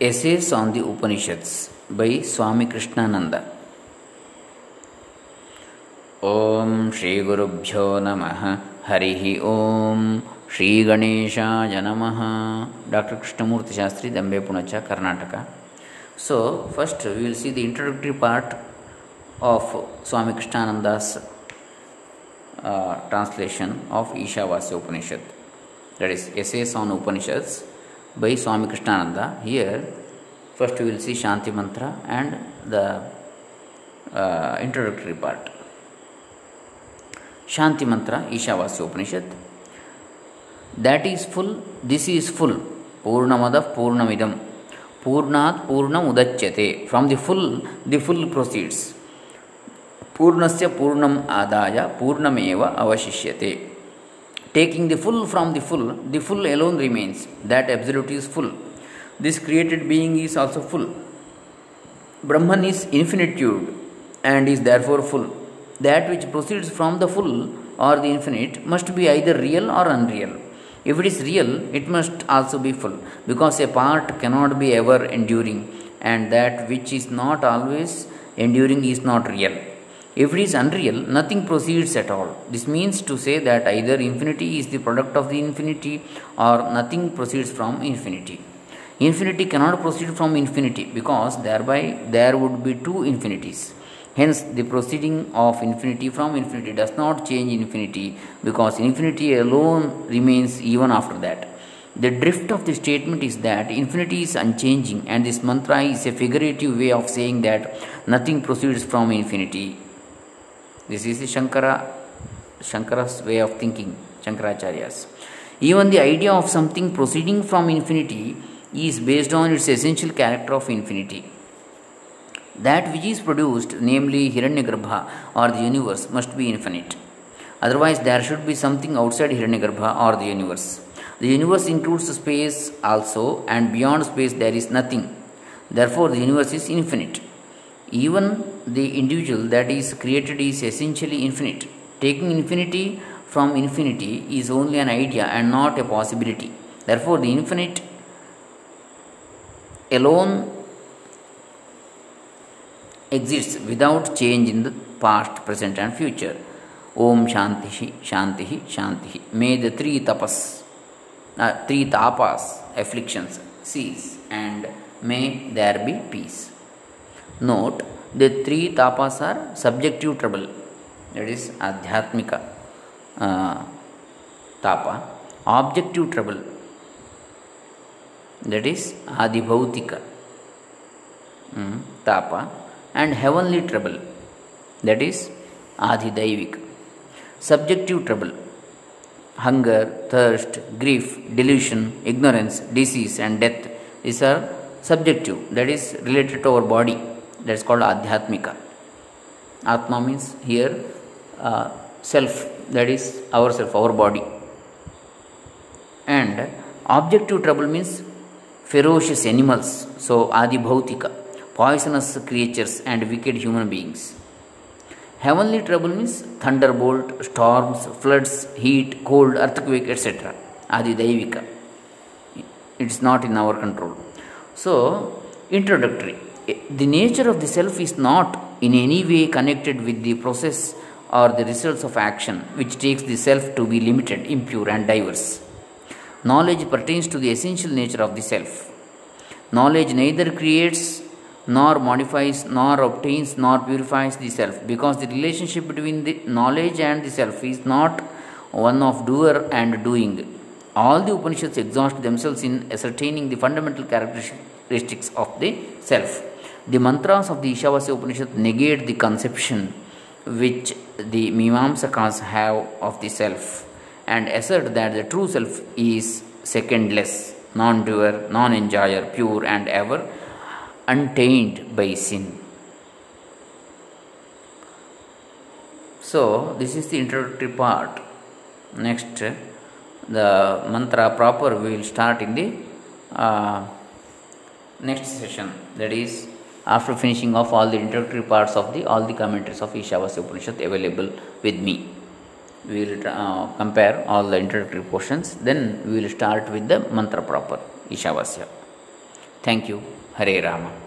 Essays on the Upanishads by Swami Krishnananda. Om Shri Gurubhyo Namaha Harihi Om Shri Ganesha Namaha Dr. Krishnamurti Shastri Dambe Punacha Karnataka. So, first we will see the introductory part of Swami Krishnananda's uh, translation of Ishavasya Upanishad. That is, Essays on Upanishads by Swami Krishnananda. Here, first we will see Shanti Mantra and the uh, introductory part. Shanti Mantra, Ishavasya Upanishad. That is full, this is full. Purnamada Purnamidam. Purnat Purnam Udachyate. From the full, the full proceeds. Purnasya Purnam Adaya Purnameva Avashishyate. Taking the full from the full, the full alone remains. That absolute is full. This created being is also full. Brahman is infinitude and is therefore full. That which proceeds from the full or the infinite must be either real or unreal. If it is real, it must also be full, because a part cannot be ever enduring, and that which is not always enduring is not real. If it is unreal, nothing proceeds at all. This means to say that either infinity is the product of the infinity or nothing proceeds from infinity. Infinity cannot proceed from infinity because thereby there would be two infinities. Hence, the proceeding of infinity from infinity does not change infinity because infinity alone remains even after that. The drift of the statement is that infinity is unchanging, and this mantra is a figurative way of saying that nothing proceeds from infinity. This is the Shankara, Shankara's way of thinking, Shankaracharya's. Even the idea of something proceeding from infinity is based on its essential character of infinity. That which is produced, namely Hiranyagarbha or the universe, must be infinite. Otherwise, there should be something outside Hiranyagarbha or the universe. The universe includes space also, and beyond space there is nothing. Therefore, the universe is infinite. Even the individual that is created is essentially infinite. Taking infinity from infinity is only an idea and not a possibility. Therefore, the infinite alone exists without change in the past, present, and future. Om Shanti, Shanti, Shanti. May the three tapas, uh, three tapas, afflictions cease, and may there be peace. Note the three tapas are subjective trouble, that is adhyatmika uh, tapa, objective trouble, that is adibhautika um, tapa, and heavenly trouble, that is adhidaivika. Subjective trouble, hunger, thirst, grief, delusion, ignorance, disease, and death. These are subjective, that is related to our body that is called adhyatmika. Atma means here uh, self, that is ourself, our body. And objective trouble means ferocious animals, so adi bhautika, poisonous creatures and wicked human beings. Heavenly trouble means thunderbolt, storms, floods, heat, cold, earthquake, etc. Adi daivika. It is not in our control. So, introductory the nature of the self is not in any way connected with the process or the results of action, which takes the self to be limited, impure, and diverse. Knowledge pertains to the essential nature of the self. Knowledge neither creates nor modifies nor obtains nor purifies the self because the relationship between the knowledge and the self is not one of doer and doing. All the Upanishads exhaust themselves in ascertaining the fundamental characteristics of the self. The mantras of the Ishavasya Upanishad negate the conception which the Mimamsakas have of the self and assert that the true self is secondless, non doer, non enjoyer, pure, and ever untainted by sin. So, this is the introductory part. Next, the mantra proper we will start in the uh, next session that is after finishing off all the introductory parts of the all the commentaries of Ishavasya Upanishad available with me. We will uh, compare all the introductory portions. Then we will start with the mantra proper Ishavasya. Thank you. Hare Rama.